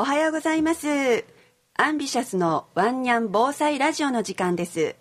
おはようございます。アンビシャスのワンニャン防災ラジオの時間です。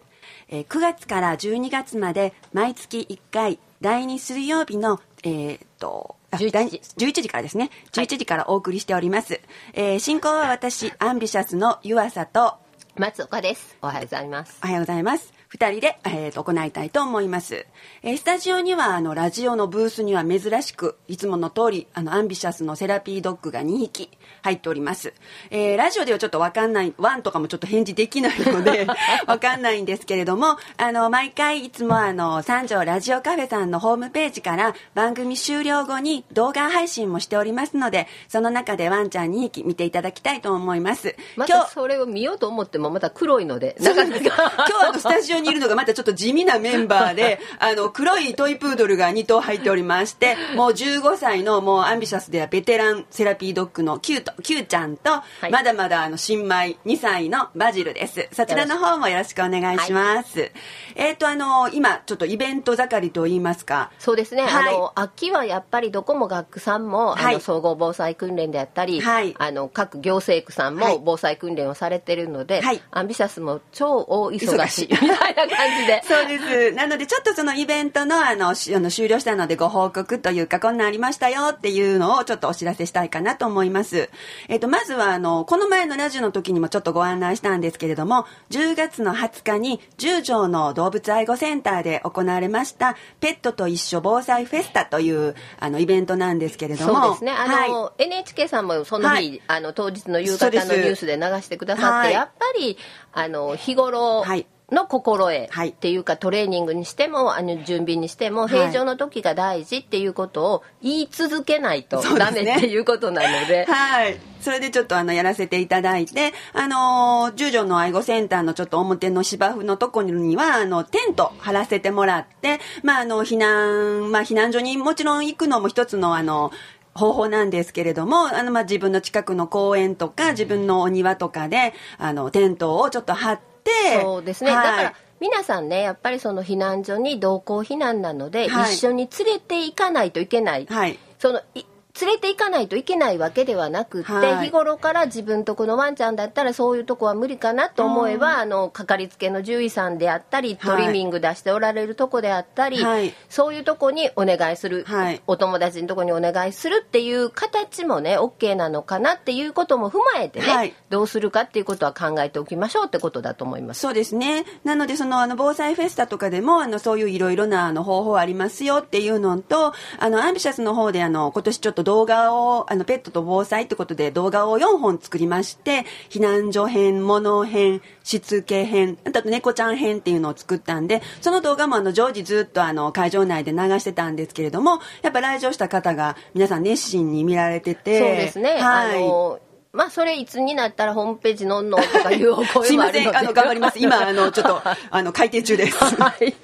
えー9月から12月まで毎月1回第2水曜日の、えーっとあ11第時11時からですね11時からお送りしております、えー進行は私アンビシャスの湯浅と松岡です。おはようございます。おはようございます。二人で、えーと行いたいと思います。えースタジオには、あの、ラジオのブースには珍しく、いつもの通り、あの、アンビシャスのセラピードッグが2匹入っております。えーラジオではちょっとわかんない、ワンとかもちょっと返事できないので、わかんないんですけれども、あの、毎回いつもあの、三条ラジオカフェさんのホームページから番組終了後に動画配信もしておりますので、その中でワンちゃん2匹見ていただきたいと思います。またそれを見ようと思ってもまた黒いので、なかなか。今日あのスタジオにいるのがまたちょっと地味なメンバーで あの黒いトイプードルが2頭入っておりましてもう15歳のもうアンビシャスではベテランセラピードッグのキュートキューちゃんと、い。まだまだあの新米2歳のバジルです。そちらの方もよろしくお願いします、えっ、とあの今ちょっとイベント盛りと言いますか。そうですね、はい。あの秋はやっぱりどこも学区さんも、はい。あの総合防災訓練であったり、はい。あの各行政区さんはい。も防災訓練をされてるので、はい。アンビシャスも超大忙し。い忙し いな感じで。そうです。なので、ちょっとそのイベントの、あの、しあの終了したのでご報告というか、こんなんありましたよっていうのをちょっとお知らせしたいかなと思います。えっ、と、まずは、あの、この前のラジオの時にもちょっとご案内したんですけれども、10月の20日に、十条の動物愛護センターで行われました、ペットと一緒防災フェスタという、あの、イベントなんですけれども。そうですね。あの、はい。NHK さんもその日、はい。あの当日の夕方のニュースで流してくださって、はい。やっぱりあの日頃はいの心得はいっていうか、トレーニングにしてもあの準備にしてもい平常の時が大事っていうことを言い続けないとダメっていうことなので。はい。それでちょっとあの、やらせていただいて、あのー、十条の愛護センターのちょっと表の芝生のとこには、あの、テント張らせてもらって、まあ、あの、避難、まあ、避難所にもちろん行くのも一つのあの、方法なんですけれども、あの、まあ、自分の近くの公園とか、自分のお庭とかで、あの、テントをちょっと張って、そうですね、はい。だから皆さんねやっぱりその避難所に同行避難なので、はい。一緒に連れて行かないといけない、はい。そのい連れて行かないといけないわけではなくって、はい。日頃から自分とこのワンちゃんだったらそういうとこは無理かなと思えば、あのかかりつけの獣医さんであったりトリミング出しておられるとこであったり、はい。そういうとこにお願いする、はい。お友達のとこにお願いするっていう形もね OK なのかなっていうことも踏まえてね、はい。どうするかっていうことは考えておきましょうってことだと思います。そうですね。なので、その、あの、防災フェスタとかでも、あの、そういういろいろな、あの、方法ありますよっていうのと、あの、アンビシャスの方で、あの、今年ちょっと動画を、あの、ペットと防災ってことで動画を4本作りまして、避難所編、物編、しつけ編、あと猫ちゃん編っていうのを作ったんで、その動画もあの、常時ずっとあの、会場内で流してたんですけれども、やっぱ来場した方が、皆さん熱心に見られてて、そうですね、はい。あのまあそれいつになったらホームページのんのとかいうお声すいまもあるので せん、あの、頑張ります。今、あの、ちょっと、あの、改定中です。はい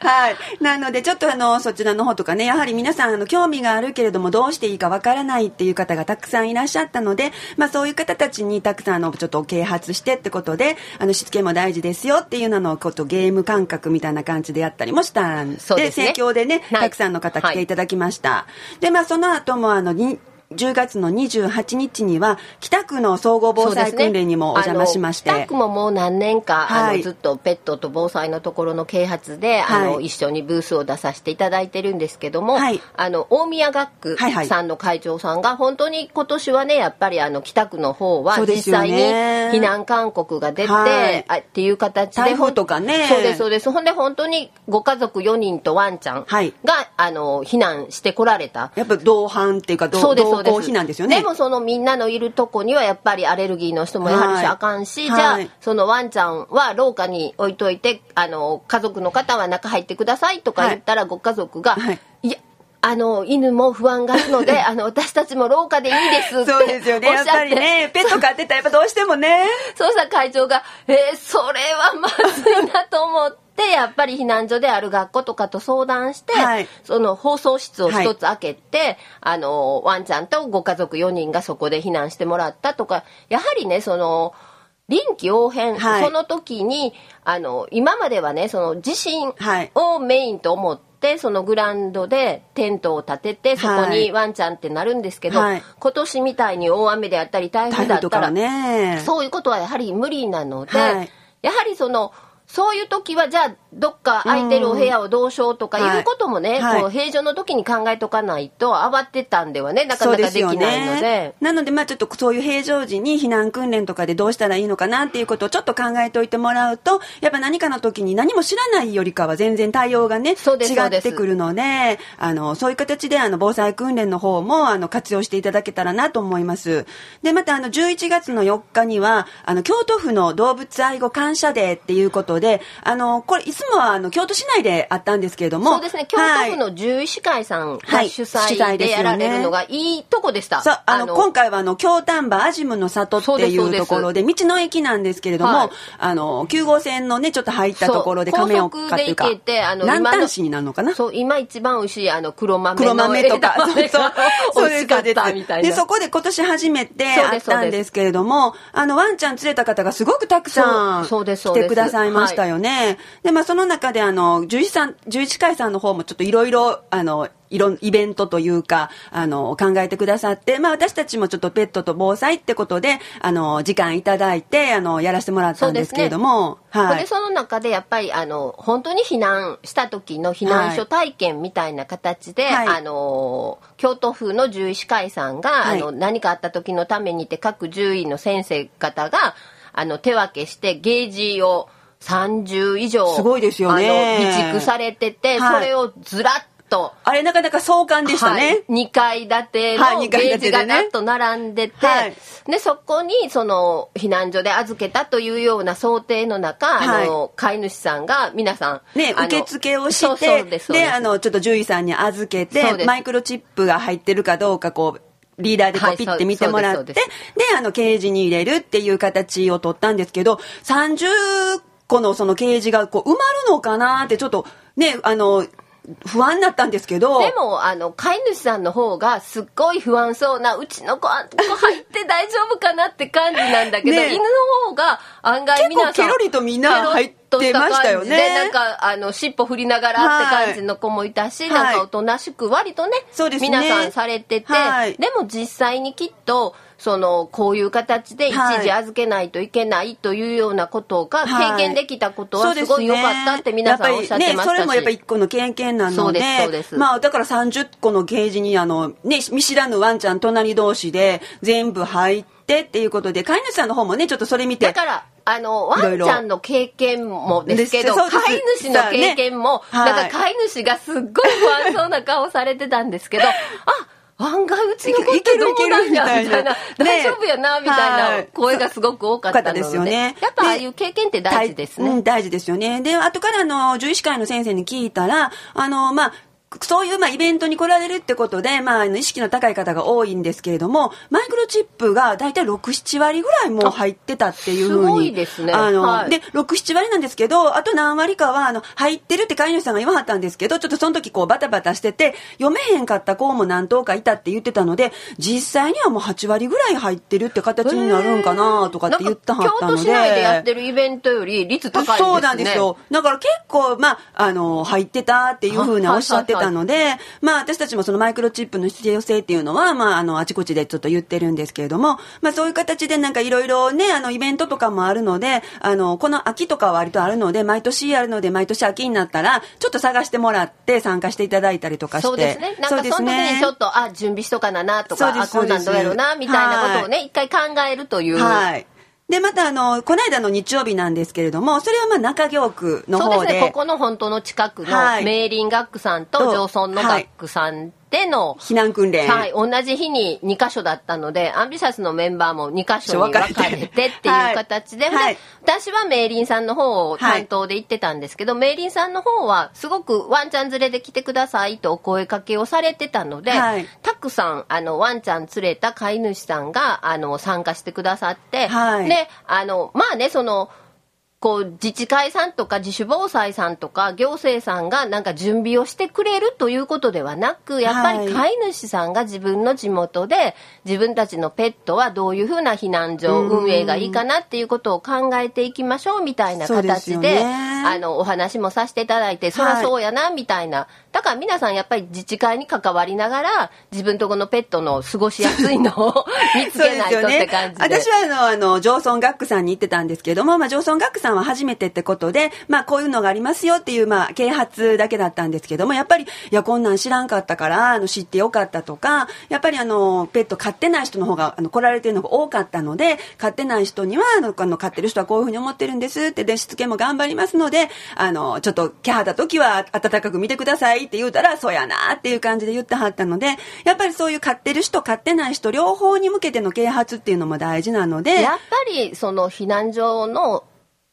はい。なので、ちょっとあの、そちらの方とかね、やはり皆さん、あの、興味があるけれども、どうしていいかわからないっていう方がたくさんいらっしゃったので、まあ、そういう方たちにたくさん、あの、ちょっと啓発してってことで、あの、しつけも大事ですよっていうのの、こと、ゲーム感覚みたいな感じでやったりもしたんで、ですね盛況でね、はいたくさんの方来ていただきました。で、まあ、その後も、あの、に10月の28日には、北区の総合防災訓練にもお邪魔しまして。あの北区ももう何年か、はい。あのずっとペットと防災のところの啓発で、あのはい。一緒にブースを出させていただいてるんですけども、はい。あの大宮学区さんの会長さんが本当に今年はねやっぱりあの北区の方は実際にね避難勧告が出て、はい。あっていう形で台風とかね。そうですそうです。ほんで本当にご家族4人とワンちゃんが、はい。あの避難してこられた。やっぱ同伴っていうか同そうです同そうです行避難ですよね。でもそのみんなのいるとこにはやっぱりアレルギーの人もやはりはいしあかんし、はいじゃあそのワンちゃんは廊下に置いといてあの家族の方は中入ってくださいとか言ったらご家族が、はいい、やあの犬も不安があるのであの私たちも廊下でいいですってそうですよね。やっぱりね、ペット飼ってたらやっぱどうしてもね。そうしたら会長が、えーそれはまずいなと思って、やっぱり避難所である学校とかと相談して、はい。その放送室を一つ開けて、あの、ワンちゃんとご家族4人がそこで避難してもらったとか、やはりね、その、臨機応変、はい。その時に、あの、今まではね、その地震はい。をメインと思って、そのグラウンドでテントを立ててそこにワンちゃんってなるんですけど、はい。今年みたいに大雨であったり台風だったらね。そういうことはやはり無理なので、はい。やはりそのそういう時はじゃあどっか空いてるお部屋をどうしようとかい。うこともね、はい。こう平常の時に考えとかないと慌てたんではねなかなかできないので。なので、まあちょっとそういう平常時に避難訓練とかでどうしたらいいのかなっていうことをちょっと考えておいてもらうと、やっぱ何かの時に何も知らないよりかは全然対応がね、違ってくるので、あの、そういう形であの、防災訓練の方もあの、活用していただけたらなと思います。で、またあの、11月の4日には、あの、京都府の動物愛護感謝デーっていうことで、あの、これいつもはあの、京都市内であったんですけれども、そうですね。京都府の獣医師会さんがはい。主主催催でやられるのがいいとこでした。そう、あの、今回はあの、京丹波アジムの里っていうところで、道の駅なんですけれども、はい。あの、9号線のね、ちょっと入ったところで亀岡っていうか、南丹市になるのかな？そう今一番美味しいあの黒豆黒の豆とか、そう枝そう。美味しかったみたいな。で、そこで今年初めてあったんですけれども、あの、ワンちゃん連れた方がすごくたくさん来てくださいましたよね。で、まあ、その中で、あの、獣医師さん、獣医師会さんの方もちょっといろいろ、あの、いろん、イベントというか、あの、考えてくださって、まあ私たちもちょっとペットと防災ってことで、あの、時間いただいて、あの、やらせてもらったんですけれども、はい。でその中でやっぱりあの本当に避難した時の避難所体験みたいな形で、はい。あの京都府の獣医師会さんが、はい。あの何かあった時のためにって各獣医の先生方があの手分けしてゲージを30以上すごいですよね。備蓄されてて、はい。それをずらっと。あれなかなか壮観でしたね。はい、2階建てはいのゲージがだっと並んでて、はい。でそこにその避難所で預けたというような想定の中、はい。あの飼い主さんが皆さんね、受付をして、であの、ちょっと獣医さんに預けて、マイクロチップが入ってるかどうか、こう、リーダーでピッて見てもらって、そうですであの、ケージに入れるっていう形を取ったんですけど、30個のそのケージがこう埋まるのかなって、ちょっとね、あの、不安になったんですけど、でもあの飼い主さんの方がすっごい不安そうなうちの子あんこ入って大丈夫かなって感じなんだけど、ね犬の方が案外皆さん結構ケロリとみんな入ってました感じでなんかあの尻尾振りながらって感じの子もいたし、はい。なんかおとなしく割とねね。皆さんされてて、はい。でも実際にきっとそのこういう形で一時預けないといけないというようなことがはい。経験できたことはすごい良かったって皆さんおっしゃってましたし、やっぱりね、それもやっぱり一個の経験なので、そうです。まあだから30個のケージにあの、ね、見知らぬワンちゃん隣同士で全部入ってっていうことで、飼い主さんの方もね、ちょっとそれ見てだ、から、あの、ワンちゃんの経験もですけど、飼い主の経験も、ね。なんか飼い主がすっごい不安そうな顔されてたんですけど、あ、案外うちの子ってどうなんや、みたいな、大丈夫やな、みたはいいな声がすごく多かったので、ですよね。やっぱああいう経験って大事ですね。うん、大事ですよね。で、後からあの、獣医師会の先生に聞いたら、あの、まあ、そういう、まあ、イベントに来られるってことで、まあ、意識の高い方が多いんですけれども、マイクロチップが大体6、7割ぐらいもう入ってたっていうふうに。すごいですねあの、はいで、6、7割なんですけど、あと何割かは、あの、入ってるって飼い主さんが言わはったんですけど、ちょっとその時こう、バタバタしてて、読めへんかった子も何頭かいたって言ってたので、実際にはもう8割ぐらい入ってるって形になるんかなとかって言ってはったので。京都市内でやってるイベントより率高いですね。そうなんですよ。だから結構、まあ、あの、入ってたっていうふうにおっしゃってたので、まあ、私たちもそのマイクロチップの必要性っていうのは、まあ、あの、あちこちでちょっと言ってるんですけれども、まあ、そういう形でなんかいろいろね、あの、イベントとかもあるので、あの、この秋とかは割とあるので、毎年あるので、毎年秋になったら、ちょっと探してもらって参加していただいたりとかして。そうですね。なんかその時にちょっと、あ、準備しとかななとか、あ、こんなんどうやろうな、みたいなことをね、一回考えるという。はい。で、またあの、この間の日曜日なんですけれども、それはまあ中京区の方で。そうですね、ここの本当の近くのはい。明林学区さんとと上村の学区さんでの、避難訓練。はい、同じ日に2箇所だったので、アンビシャスのメンバーも2箇所に分かれて。っていう形で、はいはい。で私は明林さんの方を担当で行ってたんですけど、明林さんの方はすごくワンちゃん連れで来てくださいとお声かけをされてたので、はい。たくさんあのワンちゃん連れた飼い主さんがあの参加してくださって、はい。であのまあねそのこう自治会さんとか自主防災さんとか行政さんがなんか準備をしてくれるということではなくやっぱり飼い主さんが自分の地元で自分たちのペットはどういうふうな避難所運営がいいかなっていうことを考えていきましょうみたいな形でねあのお話もさせていただいてそりゃそうやなみたいな、だから皆さんやっぱり自治会に関わりながら自分とこのペットの過ごしやすいのを 見つけないとって感じで。私はあのあのジョーソン・ガックさんに言ってたんですけども、まあ、ジョーソン・ガックさんは初めてってことで、まあ、こういうのがありますよっていう、まあ、啓発だけだったんですけどもやっぱりいやこんなん知らんかったからあの知ってよかったとかやっぱりあのペット飼ってない人の方があの来られてるのが多かったので飼ってない人にはあの飼ってる人はこういうふうに思ってるんですってでしつけも頑張りますのであのちょっと来はった時は温かく見てくださいって言うたらそうやなっていう感じで言ってはったのでやっぱりそういう買ってる人買ってない人両方に向けての啓発っていうのも大事なのでやっぱりその避難所の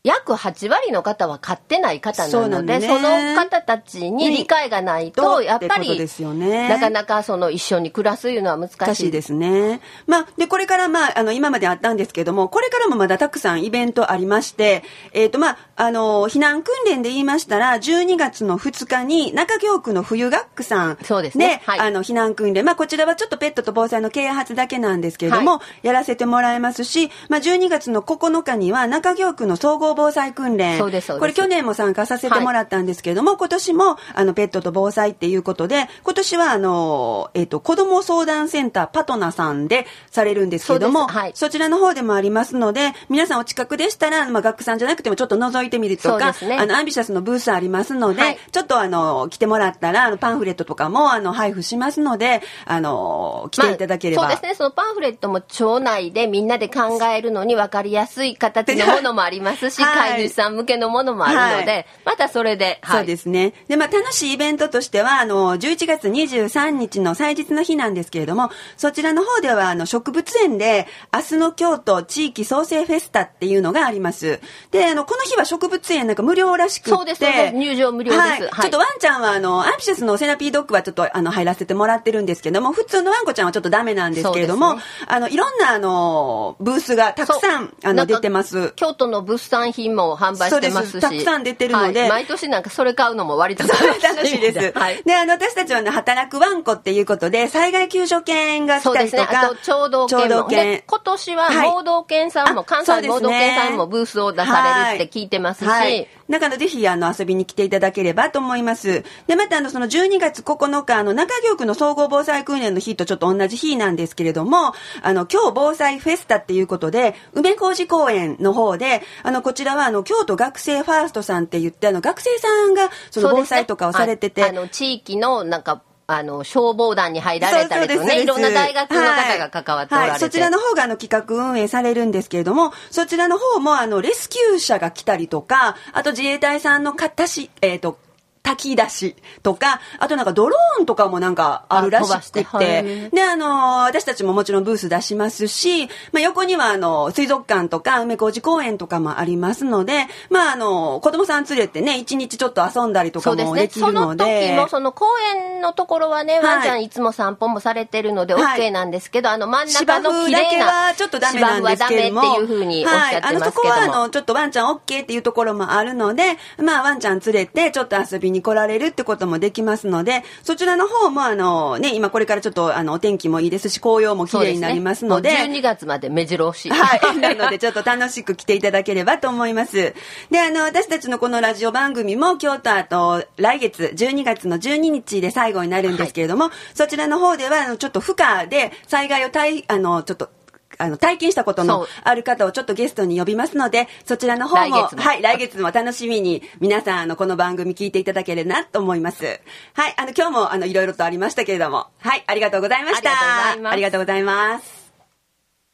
約8割の方は買ってない方なのでそ,、の方たちに理解がないと、やっぱり、ね、なかなかその一緒に暮らすいうのは難しい。ですね。まあ、でこれからまああの今まであったんですけどもこれからもまだたくさんイベントありまして、えっ、ー、とまああの避難訓練で言いましたら12月の2日に中京区の冬学区さん。そうですね、はい、あの避難訓練。まあこちらはちょっとペットと防災の啓発だけなんですけれども、はい、やらせてもらえますし、まあ12月の9日には中京区の総合防災訓練。そうですこれ去年も参加させてもらったんですけれども、はい、今年もあのペットと防災っていうことで今年はあの、えっ、ー、と子ども相談センターパトナさんでされるんですけれどもそ,、はい、そちらの方でもありますので皆さんお近くでしたら、まあ、学区さんじゃなくてもちょっと覗いてみるとか、ね、あのアンビシャスのブースありますので、はい、ちょっとあの来てもらったらあのパンフレットとかもあの配布しますのであの来ていただければ、まあ、そうですね。そのパンフレットも町内でみんなで考えるのに分かりやすい形のものもありますし、飼い主さん向けのものもあるので、はい、またそれで、はい、そうですね。で、まあ、楽しいイベントとしては、あの、11月23日の祭日の日なんですけれども、そちらの方では、あの、植物園で、明日の京都地域創生フェスタっていうのがあります。で、あの、この日は植物園なんか無料らしくて、そうです、入場無料です。はい。ちょっとワンちゃんは、あの、アンピシャスのセラピードッグはちょっと、あの、入らせてもらってるんですけども、普通のワンコちゃんはちょっとダメなんですけれども、ね、あの、いろんな、あの、ブースがたくさん、あの、出てます。京都の物産品も販売してますし。たくさん出てるので、はい、毎年なんかそれ買うのも割と楽しいです。はい、で、あの、私たちはね、働くワンコっていうことで、災害救助犬が来たりとか、ね、あと、聴導犬も。で、今年は盲導犬さんも、関西盲導犬さんもブースを出されるって聞いてますし、はい。だからぜひあの遊びに来ていただければと思います。で、またあのその12月9日、あの中京区の総合防災訓練の日とちょっと同じ日なんですけれども、あの今日防災フェスタっていうことで、梅小路公園の方で、あのこちらはあの京都学生ファーストさんって言って、あの学生さんがその防災とかをされてて、ね、あの地域のなんかあの、消防団に入られたりとね、いろんな大学の方が関わっておられて、はい。はい、そちらの方があの企画運営されるんですけれども、そちらの方もあの、レスキュー車が来たりとか、あと自衛隊さんのたし、えっ、ー、と、炊き出しとか、あとなんかドローンとかもなんかあるらしくて、はい、で、あの、私たちももちろんブース出しますし、まあ、横にはあの、水族館とか梅小路公園とかもありますので、まあ、あの、子供さん連れてね、一日ちょっと遊んだりとかもできるので。そ、ね、の時もその公園のところはね、ワンちゃんいつも散歩もされてるので OK なんですけど、はい、あの真ん中の綺麗なはちょっとダメなんですけども。っていうふうにおっしゃってますけども、はい、あの、そこはあの、ちょっとワンちゃん OK っていうところもあるので、まあ、ワンちゃん連れてちょっと遊びに来られるってことこともできますので、そちらの方もあの、ね、今これからちょっとあの、お天気もいいですし、紅葉も綺麗になりますので。でね、12月まで目白押し。はい。なのでちょっと楽しく来ていただければと思います。で、あの、私たちのこのラジオ番組も今日とあと、来月12月の12日で最後になるんですけれども、はい、そちらの方では、あの、ちょっと負荷で災害を対、あの、ちょっと、あの、体験したことのある方をちょっとゲストに呼びますので、そちらの方も、はい、来月も楽しみに、皆さん、あの、この番組聞いていただければなと思います。はい、あの、今日も、あの、いろいろとありましたけれども、はい、ありがとうございました。ありがとうございます。